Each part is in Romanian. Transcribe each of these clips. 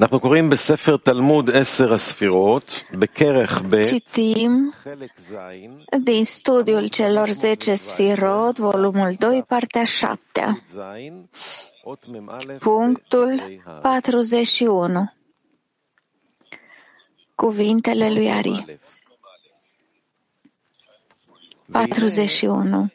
אנחנו קוראים בספר תלמוד עשר הספירות, בכרך ב', Citim חלק ז', din studiul celor 10 sfirot, volumul 2, partea 7, ז', אות מ"א, punctul פ"ה, 41. Cuvintele lui Ari. א'. 41.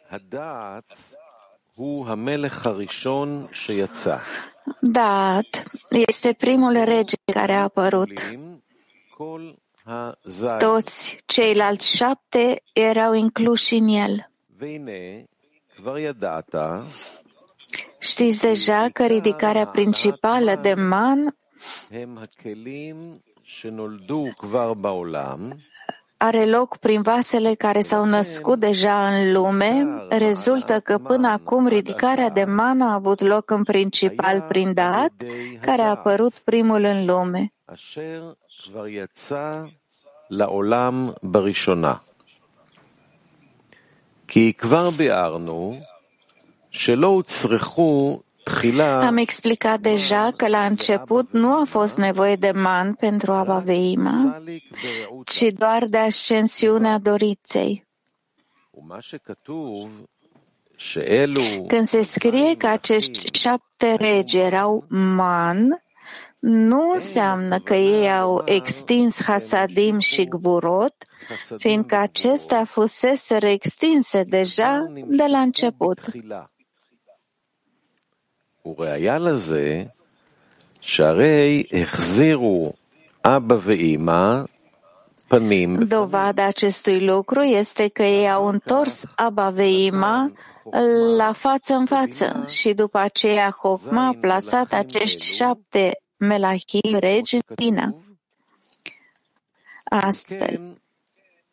Dat. Este primul rege care a apărut. Toți ceilalți șapte erau incluși în el. Știți deja că ridicarea principală de man הם הכלים שנולדו כבר בעולם, are loc prin vasele care s-au născut deja în lume, rezultă că până acum ridicarea de man a avut loc în principal prin Dat, care a apărut primul în lume. אשר כבר יצא לעולם בראשונה. כי כבר ביארנו שלא הוצרכו תחילה am explicat deja că la început nu a fost nevoie de man pentru Abba Veima, ci doar de ascensiunea doriței. Când se scrie că acești șapte regi erau man, nu înseamnă că ei au extins hasadim și gburot, fiindcă acestea fusese extinse deja de la început. תחילה. וראיה לזה שהרי החזירו אבא ואימא פנים Dovada acestui lucru este că ei au întors Abba Veima la față în față și după aceea Hokma a plasat acești șapte melachim regi în China. Astfel, כן,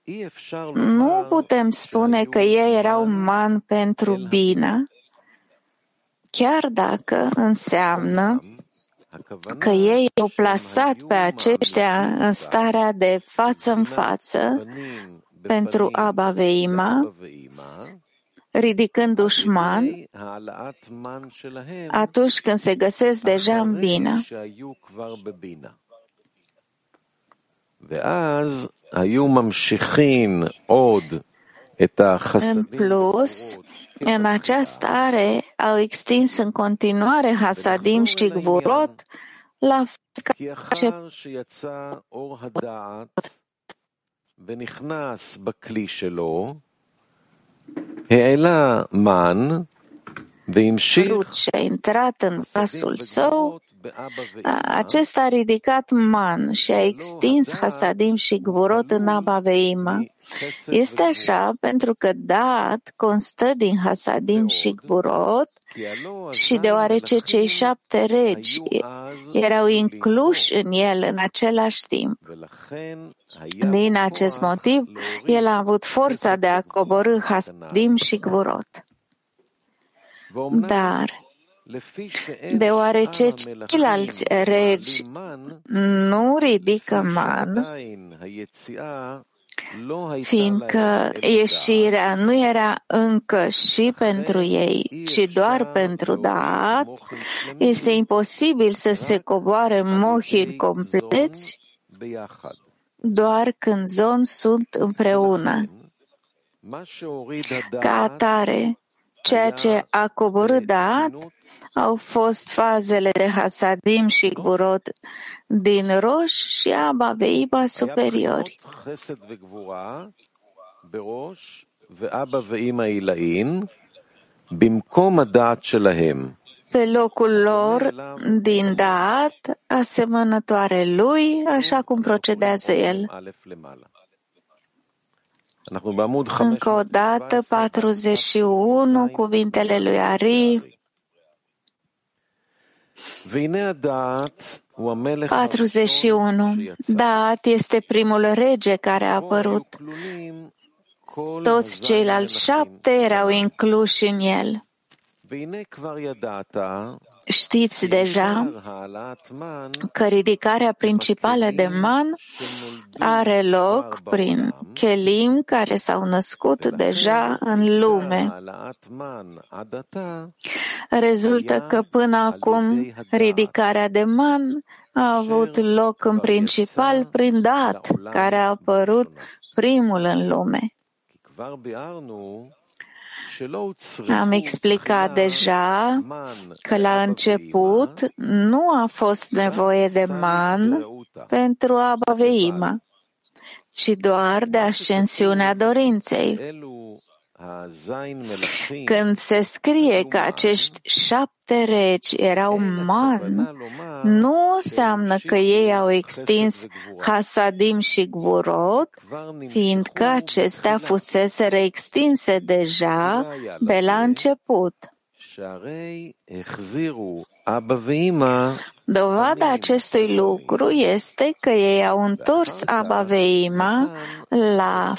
אי אפשר nu putem spune că ei erau man pentru bine, chiar dacă înseamnă că ei au plasat pe aceștia în starea de față în față pentru Abba Veima, ridicând dușman, atunci când se găsesc deja în Bina. În plus, în această stare au extins în continuare Hasadim și Gvurot la כי ce אחר שיצא אור הדעת ונכנס בכלי שלו, העלה מן Rut și a intrat în vasul său, acesta a ridicat man și a extins hasadim și gvorot în Abba Veima. Este așa pentru că dat constă din hasadim și gvorot și deoarece cei șapte regi erau incluși în el în același timp. Din acest motiv, el a avut forța de a coborâ hasadim și gvorot. Dar deoarece ceilalți regi nu ridică man, fiindcă ieșirea nu era încă și pentru ei, ci doar pentru dat, este imposibil să se coboare mohiri compleți doar când zon sunt împreună. Ca atare, Ceea ce a coborât dat au fost fazele de Hasadim și Gvurot din Roș și abba Veiba superiori. Pe locul lor din dat, asemănătoare lui, așa cum procedează el. Încă o dată, 41, cuvintele lui Ari. 41. Dat este primul rege care a apărut. Toți ceilalți șapte erau incluși în el. Știți deja că ridicarea principală de man are loc prin chelim care s-au născut deja în lume. Rezultă că până acum ridicarea de man a avut loc în principal prin dat, care a apărut primul în lume. Am explicat deja că la început nu a fost nevoie de man pentru Abaveima, ci doar de ascensiunea dorinței. Când se scrie că acești șapte regi erau man, nu înseamnă că ei au extins Hasadim și Gvurot, fiindcă acestea fusese extinse deja de la început. Dovada acestui lucru este că ei au întors Abba Veima la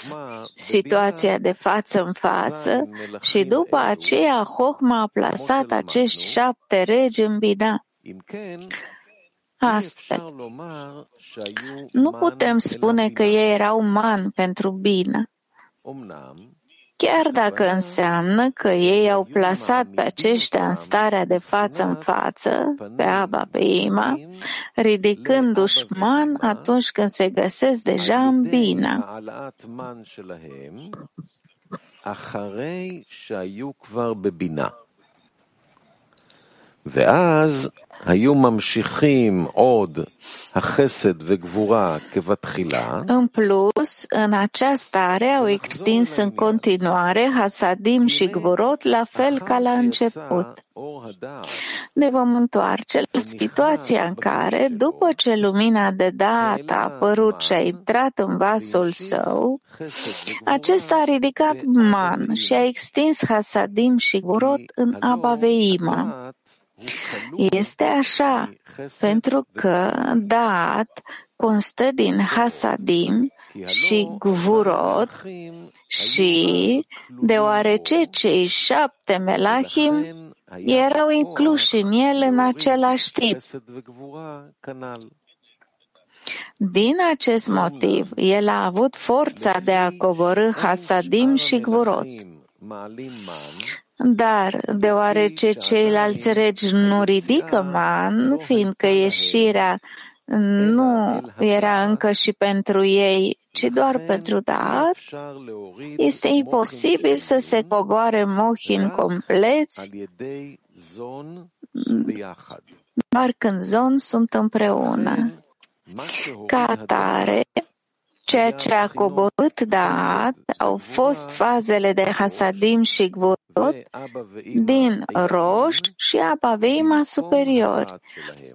situația de față în față și după aceea Hochma a plasat acești șapte regi în Bina. Astfel, nu putem spune că ei erau man pentru bine chiar dacă înseamnă că ei au plasat pe aceștia în starea de față în față, pe Aba, pe Ima, ridicându-și man atunci când se găsesc deja în bina. ואז היו ממשיכים עוד החסד וגבורה כבתחילה. În plus, în această stare au extins în continuare Hasadim și Gvurot la fel ca la început. Ne vom întoarce la situația în care, după ce lumina de dat a apărut și a intrat în vasul său, acesta a ridicat man și a extins Hasadim și Gvurot în Abaveima. Este așa, pentru că dat constă din hasadim și gvurot și deoarece cei șapte melahim erau incluși în el în același tip. Din acest motiv, el a avut forța de a coborâ hasadim și gvurot. Dar, deoarece ceilalți regi nu ridică man, fiindcă ieșirea nu era încă și pentru ei, ci doar pentru dar, este imposibil să se coboare mohin compleți. Doar când zon sunt împreună. Ca atare, Ceea ce a coborât Daat au fost fazele de Hasadim și Gvurot din Roș și Abaveima superiori,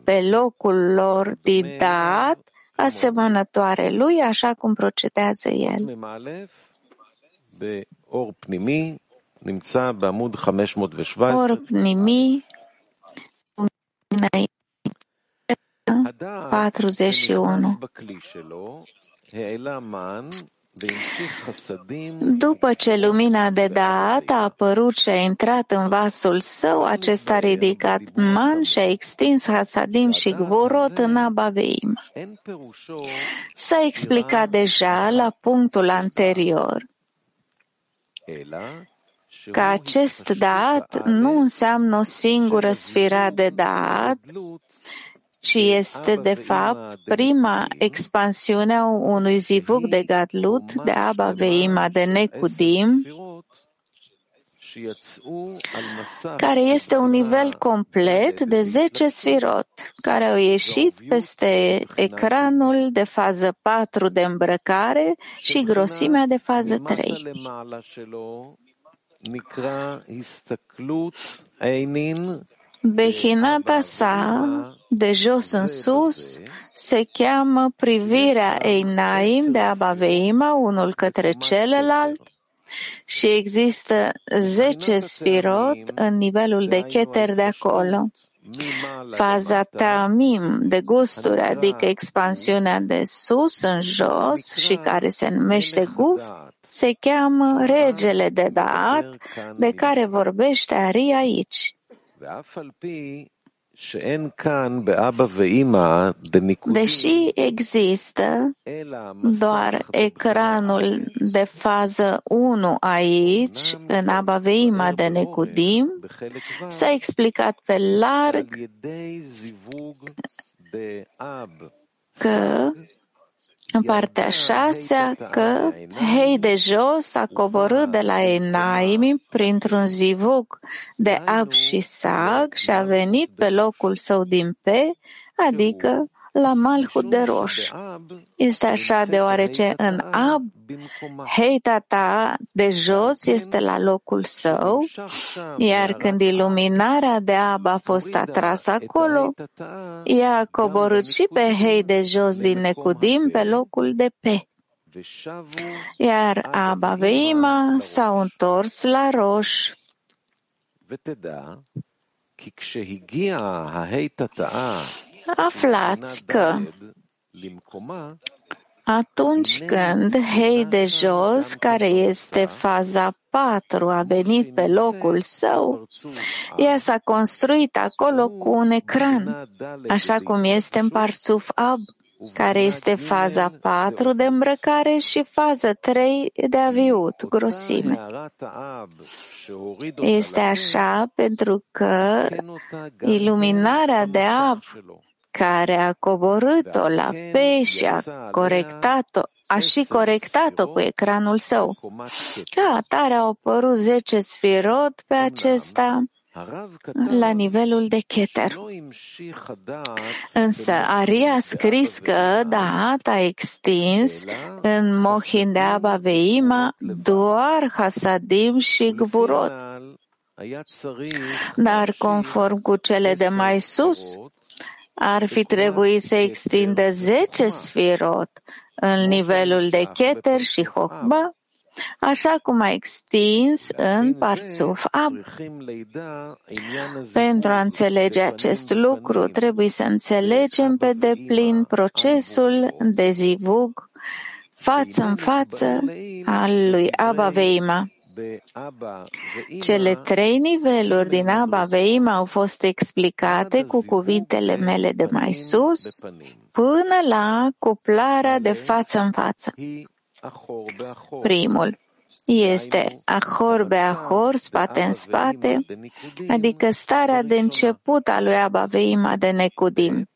pe locul lor din Daat, asemănătoare lui, așa cum procedează el. Or pnimi, 41. După ce lumina de dat a apărut și a intrat în vasul său, acesta a ridicat man și a extins Hasadim și Gvorot în Abaveim. S-a explicat deja la punctul anterior. Că acest dat nu înseamnă o singură sfera de dat, ci este, de fapt, prima expansiune a unui zivug de Gadlut, de Abba Veima, de Nekudim, care este un nivel complet de 10 sfirot, care au ieșit peste ecranul de fază 4 de îmbrăcare și grosimea de fază 3. Behinata sa, de jos în sus, se cheamă privirea Einaim de Abaveima, unul către celălalt, și există zece sfirot în nivelul de cheter de acolo. Faza Tamim de gusturi, adică expansiunea de sus în jos și care se numește Guf, se cheamă regele de Dat, de care vorbește Ari aici. Deși există doar ecranul de fază 1 aici, în Abba Veima de Necudim, s-a explicat pe larg că în partea șasea că Hei de jos a coborât de la Enaim printr-un zivug de Ab și Sag și a venit pe locul său din Pe, adică la Malhut de Roș. Este așa deoarece în Ab, Heitata de jos este la locul său, iar când iluminarea de Ab a fost atrasă acolo, ea a coborât și pe Hei de jos din Necudim pe locul de Pe. Iar Abba Veima s-au întors la Roș. Aflați că atunci când Hei de jos, care este faza 4, a venit pe locul său, ea s-a construit acolo cu un ecran, așa cum este în Parsuf Ab, care este faza 4 de îmbrăcare și faza 3 de aviut, grosime. Este așa pentru că iluminarea de Ab care a coborât-o la pe și a corectat-o, a și corectat-o cu ecranul său. Ca atare au apărut zece sfirot pe acesta la nivelul de Keter. Însă Ari a scris că Daat a extins în Mohin de Abba Veima doar Hasadim și Gvurot. Dar conform cu cele de mai sus, ar fi trebuit să extindă zece sfirot în nivelul de Keter și Hochba, așa cum a extins în Parțuf Ab. Pentru a înțelege acest lucru, trebuie să înțelegem pe deplin procesul de zivug față în față al lui Abba Veima. Cele trei niveluri din Abba Veim au fost explicate cu cuvintele mele de mai sus până la cuplarea de față în față. Primul este ahor be ahor, spate în spate, adică starea de început a lui Abba Veima de Necudim.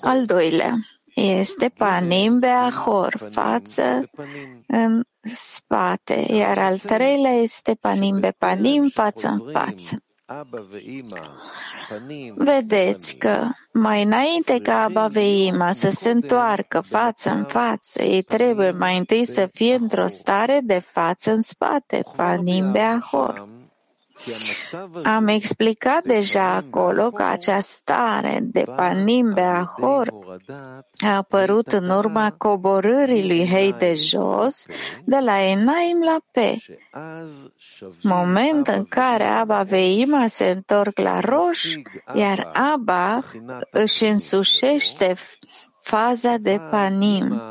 Al doilea este panim beahor, față în spate, iar al treilea este panim be panim, față în față. Vedeți că mai înainte ca Abba Veima să se întoarcă față în față, ei trebuie mai întâi să fie într-o stare de față în spate, panim beahor. Am explicat deja acolo că această stare de panim beahor a apărut în urma coborârii lui Hei de jos de la Enaim la Pe, moment în care Abba Veima se întorc la roș, iar Abba își însușește faza de panim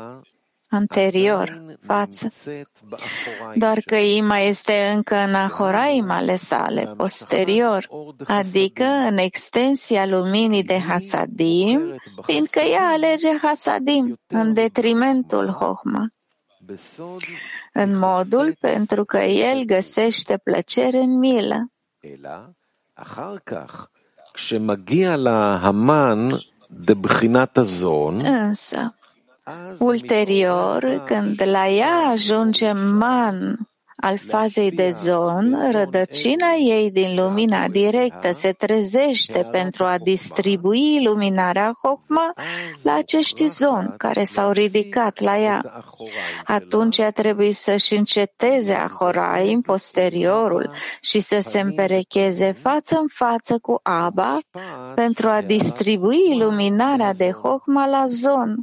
anterior, față, doar că Ima este încă în ahoraimale sale, posterior, adică în extensia luminii de Hasadim, fiindcă ea alege Hasadim în detrimentul Hohma, în modul pentru că el găsește plăcere în milă. Însă, Ulterior, când la ea ajunge man al fazei de zon, rădăcina ei din lumina directă se trezește pentru a distribui luminarea Hochma la acești zon care s-au ridicat la ea. Atunci ea trebuie să-și înceteze Ahorai posteriorul și să se împerecheze față în față cu Aba pentru a distribui luminarea de Hochma la zon.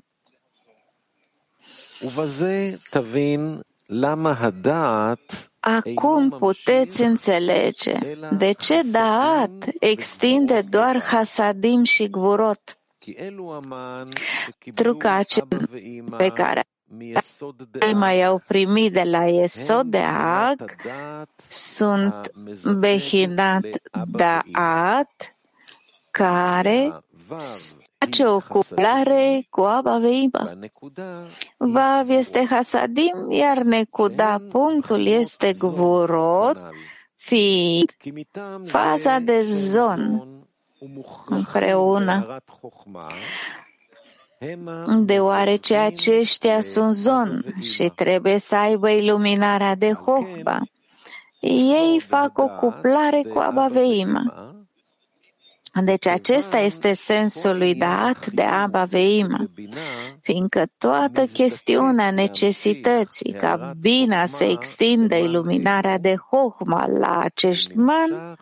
Acum puteți înțelege de ce Daat extinde doar Hasadim și Gvurot, trucacem pe care mai au primit de la Esod de Ag sunt Behinat Da'at, care face o cuplare cu Abba Veima. Vav este Hasadim, iar Nekuda, punctul este Gvurot, fiind faza de zon împreună. deoarece aceștia sunt zon și trebuie să aibă iluminarea de Hohba. Ei fac o cuplare cu Abaveima. Deci acesta este sensul lui Dat de Abba Veima, fiindcă toată chestiunea necesității ca bina să extindă iluminarea de Hohma la acești man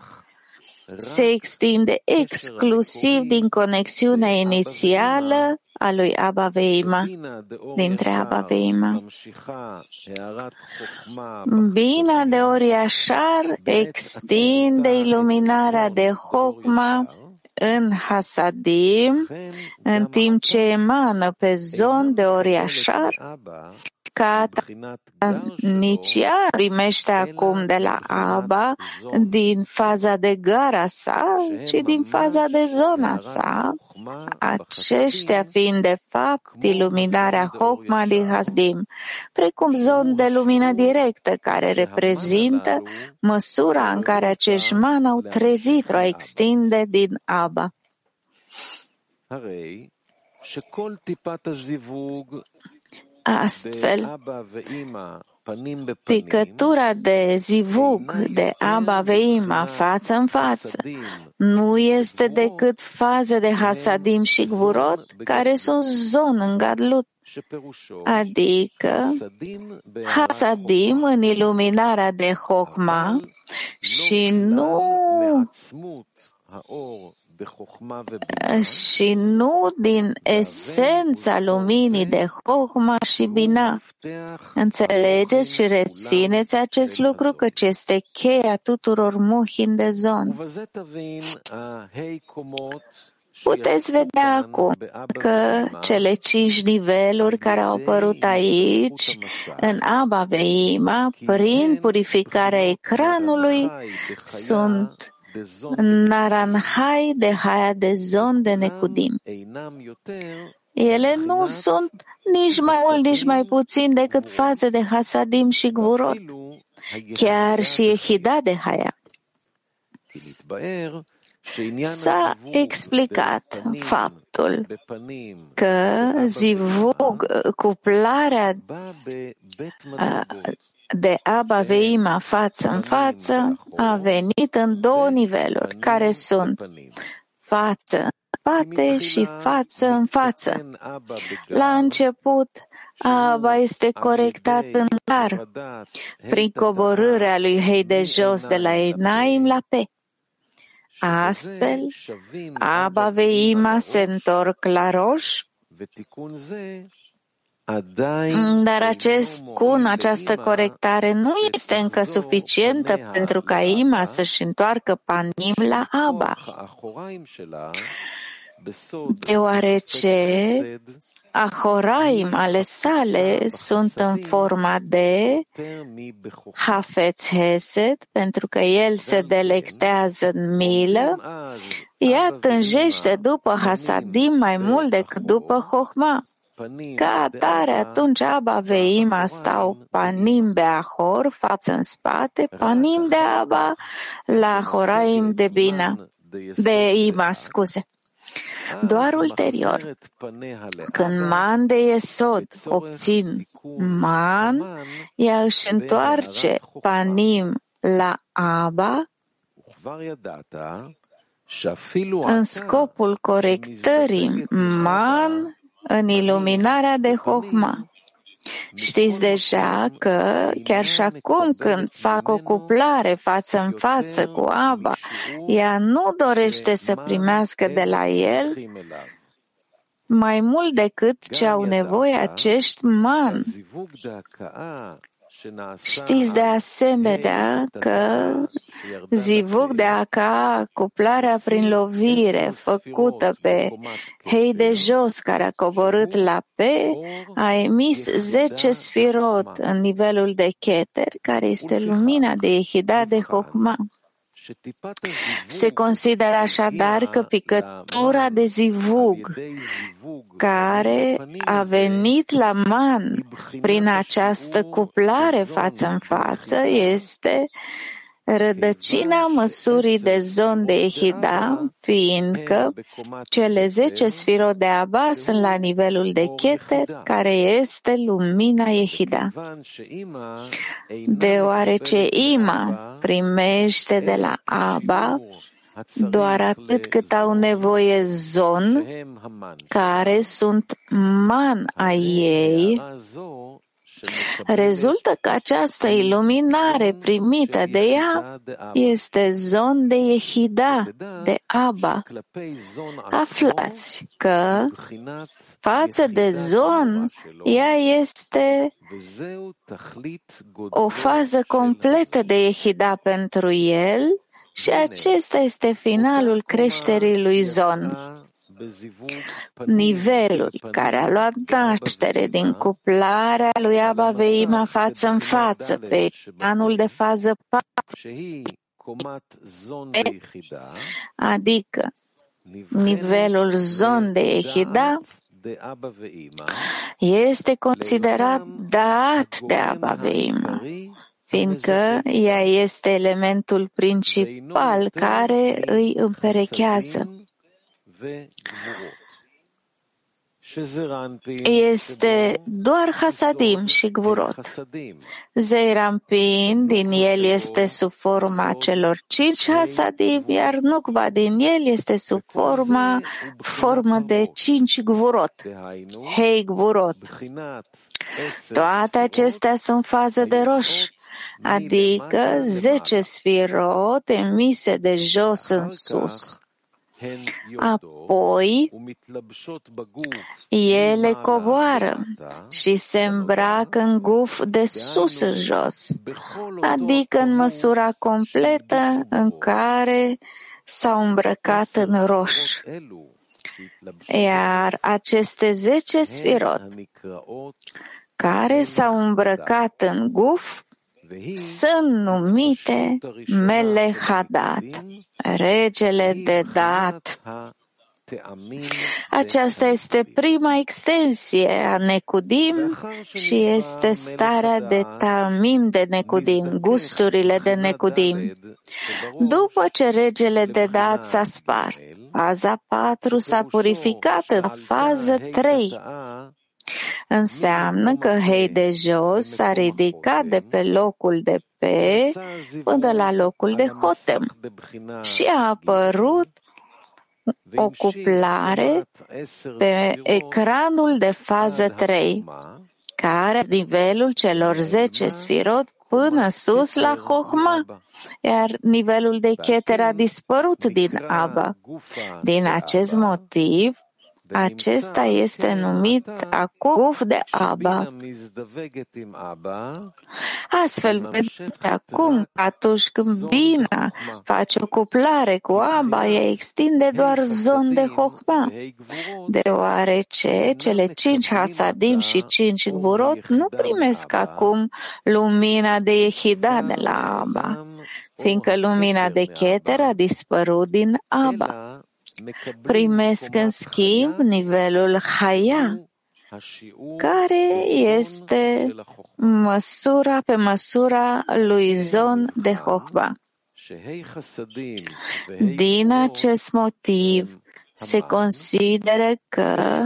se extinde exclusiv din conexiunea inițială a lui Abba Veima, dintre Abba Veima. Bina de Oriașar extinde iluminarea de Hokma în Hasadim, în timp ce emană pe zon de Oriașar, ca nici ea primește acum de la Aba din faza de gara sa, ci din faza de zona sa, aceștia fiind de fapt iluminarea Hokma din Hasdim, precum zon de lumină directă care reprezintă măsura în care acești man au trezit o extinde din Aba. Astfel, picătura de zivug de Abba Veima față în față. nu este decât faze de Hasadim și Gvurot care sunt zon în Gadlut, adică Hasadim în iluminarea de Hochma și nu și nu din esența luminii de Hohma și Bina. Înțelegeți și rețineți acest lucru căci este cheia tuturor muhin de zon. Puteți vedea acum că cele cinci niveluri care au apărut aici, în Aba Veima, prin purificarea ecranului, sunt Naranhai de Haia de Zon de Necudim. Ele nu sunt nici mai mult, nici mai puțin decât faze de Hasadim și Gvurot, chiar și Echida de Haia. S-a explicat faptul că zivug, cuplarea de Abba Veima față în față a venit în două niveluri, care sunt față în spate și față în față. La început, Abba este corectat în dar, prin coborârea lui Hei de jos de la Enaim la Pe. Astfel, Abba Veima se întorc la roș dar acest cun, această corectare nu este încă suficientă pentru ca Ima să-și întoarcă panim la Aba, deoarece ahoraim ale sale sunt în forma de hafeț hesed, pentru că el se delectează în milă, ea tânjește după hasadim mai mult decât după hohma. Ca atare, atunci Abba Veima stau panim Beahor, față în spate, panim de Abba la Horaim de Bina, de Ima, scuze. Doar ulterior, când man de Esod obțin man, ea își întoarce panim la Abba în scopul corectării man în iluminarea de Hohma. Știți deja că chiar și acum când fac o cuplare față în față cu Aba, ea nu dorește să primească de la el mai mult decât ce au nevoie acești man. Știți de asemenea că zivug de aca, cuplarea prin lovire făcută pe hei de jos care a coborât la P, a emis 10 sfirot în nivelul de Keter, care este lumina de Echida de Hochma. Se consideră așadar că picătura de zivug care a venit la man prin această cuplare față în față este rădăcina măsurii de zon de Ehida, fiindcă cele zece sfirot de Abba sunt la nivelul de Keter, care este lumina Ehida. Deoarece Ima primește de la Abba doar atât cât au nevoie zon, care sunt man a ei, Rezultă că această iluminare primită de ea este zon de Yehida, de Abba. Aflați că față de zon, ea este o fază completă de Yehida pentru el și acesta este finalul creșterii lui Zon nivelul care a luat naștere din cuplarea lui Abba Veima față în față pe anul de fază 4, adică nivelul zon de Echida, este considerat dat de Abba Veima, fiindcă ea este elementul principal care îi împerechează este doar Hasadim și Gvurot. Zeirampin din el este sub forma celor cinci Hasadim, iar Nukva din el este sub forma formă de cinci Gvurot. Hei Gvurot. Toate acestea sunt faze de roș, adică zece sfirot emise de jos în sus. Apoi ele coboară și se îmbracă în guf de sus în jos, adică în măsura completă în care s-au îmbrăcat în roș. Iar aceste zece sfirot care s-au îmbrăcat în guf sunt numite Melehadat, regele de dat. Aceasta este prima extensie a Necudim și este starea de tamim de Necudim, gusturile de Necudim. După ce regele de dat s-a spart, faza 4 s-a purificat în fază 3 Înseamnă că hei de jos s-a ridicat de pe locul de pe până la locul de hotem și a apărut o cuplare pe ecranul de fază 3, care nivelul celor 10 sfirot până sus la Hohma, iar nivelul de Keter a dispărut din Abba. Din acest motiv, acesta este numit acum de Abba. Astfel, vedeți acum că atunci când Bina face o cuplare cu Abba, ea extinde doar zon de Hochma, deoarece cele cinci Hasadim și cinci Gburot nu primesc acum lumina de Yehida de la Abba, fiindcă lumina de Keter a dispărut din Abba primesc în schimb nivelul Haya, care este măsura pe măsura lui Zon de Hochba. Din acest motiv se consideră că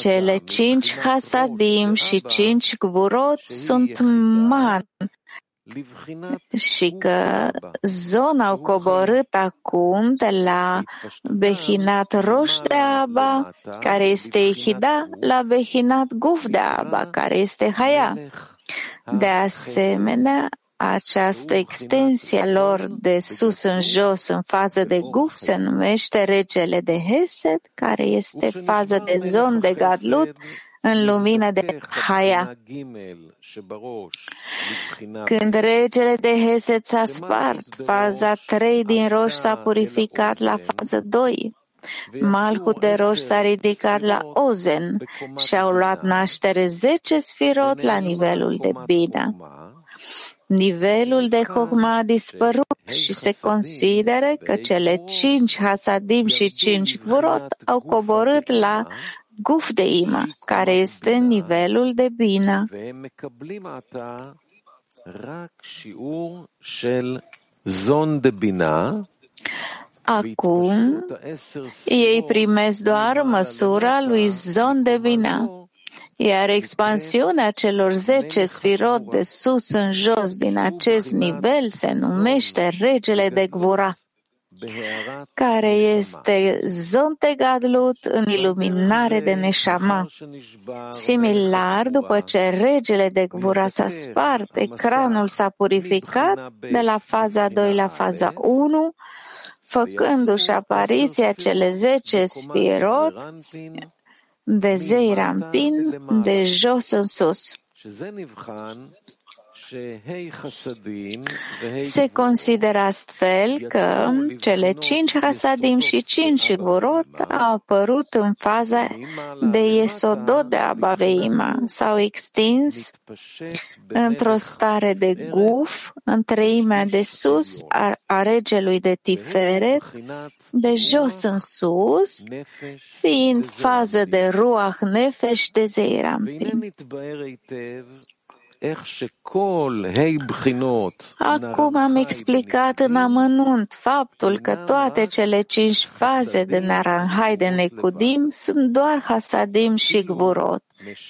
cele cinci hasadim și cinci gvurot sunt man, și că zona au coborât acum de la Behinat Roș de Aba, care este Ihida, la Behinat Guf de Aba, care este Haya. De asemenea, această extensie a lor de sus în jos în fază de guf. Se numește regele de Hesed, care este fază de zon de Gadlut, în lumină de Haya. Când regele de Hesed s-a spart, faza 3 din roș s-a purificat la faza 2. Malhul de roș s-a ridicat la Ozen și au luat naștere 10 sfirot la nivelul de Bina. Nivelul de Chogma a dispărut și se consideră că cele cinci Hasadim și cinci Gvurot au coborât la Guf de Ima, care este nivelul de Bina. Acum, ei primesc doar măsura lui Zon de Bina, iar expansiunea celor zece sfirot de sus în jos din acest nivel se numește regele de Gvura care este Zontegadlut în iluminare de Neshama. Similar, după ce regele de Gvura s-a spart, ecranul s-a purificat de la faza 2 la faza 1, făcându-și apariția cele zece spirot de zei rampin de jos în sus. Se consideră astfel că cele cinci hasadim și cinci gurot au apărut în faza de Yesodot de Abaveima, s-au extins într-o stare de guf în treimea de sus a, a regelui de Tiferet, de jos în sus, fiind fază de Ruach Nefesh de Zeirampin. Acum am explicat în amănunt faptul că toate cele cinci faze de Naranhai de Necudim sunt doar Hasadim și Gvurot,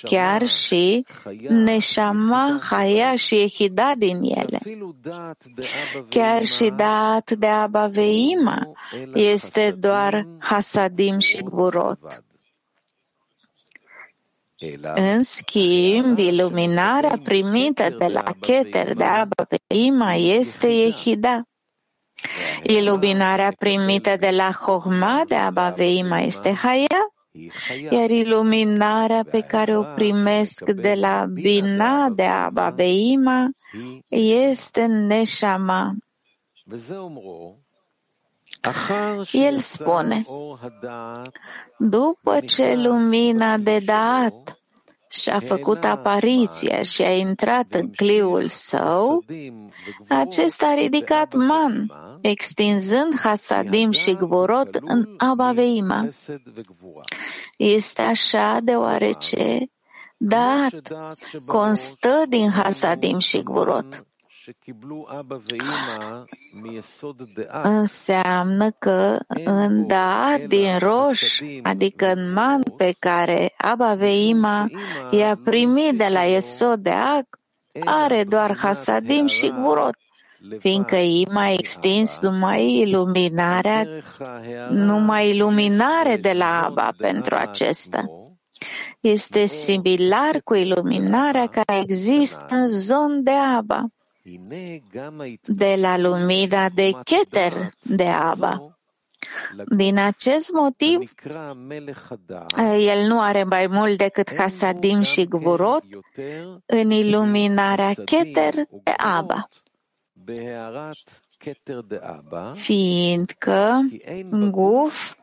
chiar și Neshama, Haya și Echida din ele. Chiar și Dat de Abaveima este doar Hasadim și Gvurot. În schimb, iluminarea primită de la Keter de Abba Ima este Yehida. Iluminarea primită de la Chohma de Abba Veima este Haya, iar iluminarea pe care o primesc de la Bina de Abba Veima este Neshama. El spune, după ce lumina de dat și-a făcut apariția și a intrat în cliul său, acesta a ridicat man, extinzând Hasadim și Gvorot în Abaveima. Este așa deoarece dat constă din Hasadim și Gvorot. Înseamnă că în da din roș, adică în man pe care Abba Veima i-a primit de la Esod de Ac, are doar Hasadim și Gvurot, fiindcă Ima a extins numai iluminarea, numai iluminare de la Abba pentru acesta. Este similar cu iluminarea care există în zon de Abba de la lumina de Keter de Abba. Din acest motiv, el nu are mai mult decât Hasadim și Gvurot în iluminarea Keter de Abba. Fiindcă Guf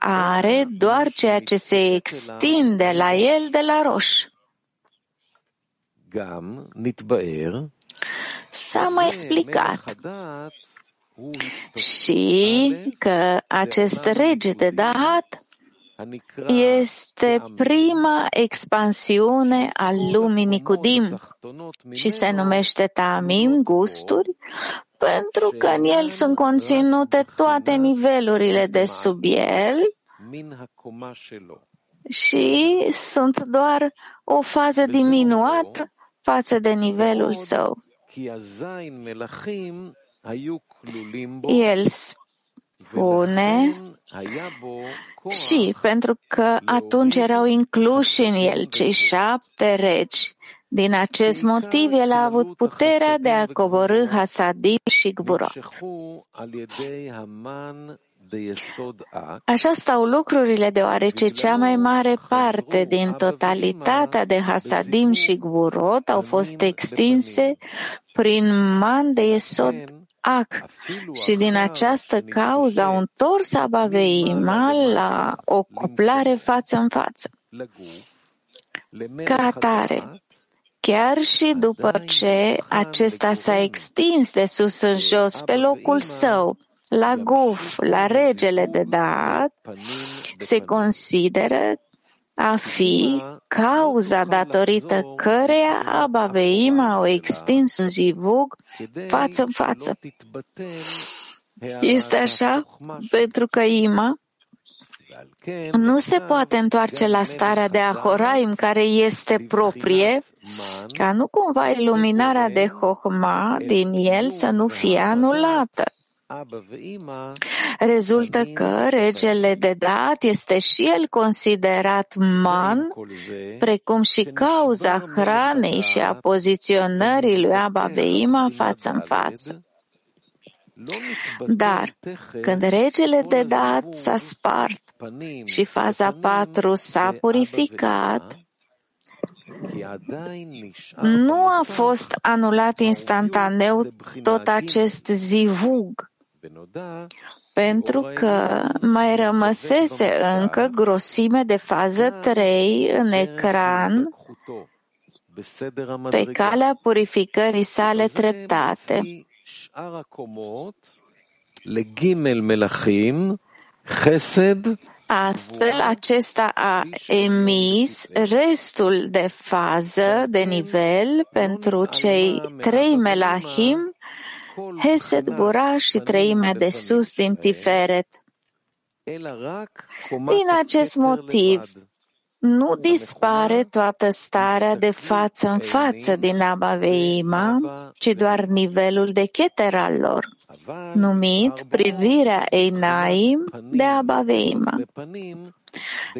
are doar ceea ce se extinde la el de la roș. S-a mai explicat. Și că acest rege de Dahat este prima expansiune a lumii Nicudim și se numește Tamim, gusturi, pentru că în el sunt conținute toate nivelurile de sub el și sunt doar o fază diminuată față de nivelul său. El spune și pentru că atunci erau incluși în el cei șapte regi. Din acest motiv, el a avut puterea de a coborâ Hasadim și Gvurot. Așa stau lucrurile, deoarece cea mai mare parte din totalitatea de Hasadim și Gvurot au fost extinse prin man de Yesod Ac. Și din această cauză au întors Abaveima la o cuplare față în față. Ca atare, chiar și după ce acesta s-a extins de sus în jos pe locul său, la guf, la regele de dat, se consideră a fi cauza datorită căreia Abaveim au extins un zivug față în față. Este așa pentru că Ima nu se poate întoarce la starea de Ahoraim care este proprie, ca nu cumva iluminarea de Hohma din el să nu fie anulată. Rezultă că regele de dat este și el considerat man, precum și cauza hranei și a poziționării lui Abba Veima față în față. Dar când regele de dat s-a spart și faza 4 s-a purificat, nu a fost anulat instantaneu tot acest zivug, pentru că mai rămăsese încă grosime de fază 3 în ecran pe calea purificării sale treptate. Astfel, acesta a emis restul de fază, de nivel, pentru cei trei melahim Hesed, Gura și treimea de sus din Tiferet. Din acest motiv, nu dispare toată starea de față în față din Abaveima, ci doar nivelul de cheter al lor, numit privirea Einaim de Abaveima.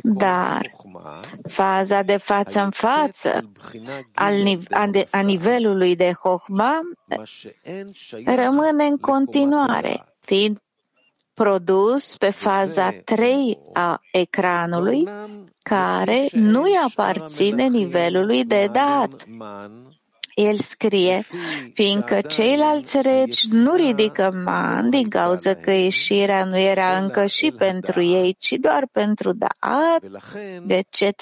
Dar faza de față în față a nivelului de Hohma rămâne în continuare, fiind produs pe faza 3 a ecranului, care nu-i aparține nivelului de dat. El scrie, fiindcă ceilalți regi nu ridică man din cauza că ieșirea nu era încă și pentru ei, ci doar pentru Daat, etc.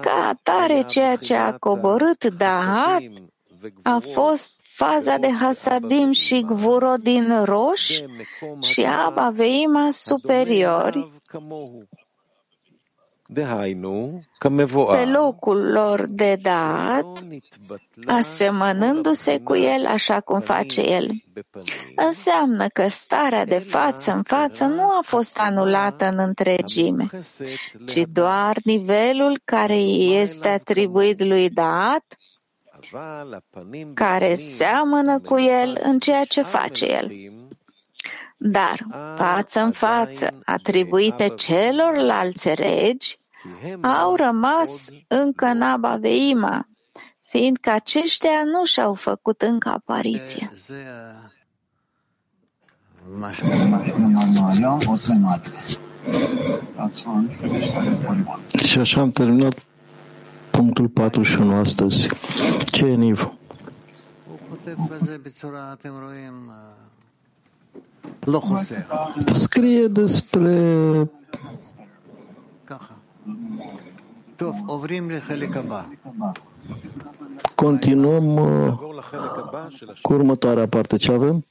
Ca atare ceea ce a coborât Daat a fost faza de Hasadim și Gvuro din roș și Abba Veima superiori, pe locul lor de dat, asemănându-se cu el așa cum face el. Înseamnă că starea de față în față nu a fost anulată în întregime, ci doar nivelul care este atribuit lui dat, care seamănă cu el în ceea ce face el dar față în față atribuite celorlalți regi, au rămas încă în Abaveima, fiindcă aceștia nu și-au făcut încă apariție. Și așa am terminat punctul 41 astăzi. Ce e Niv? Scrie despre Continuăm uh, cu următoarea parte. Ce avem?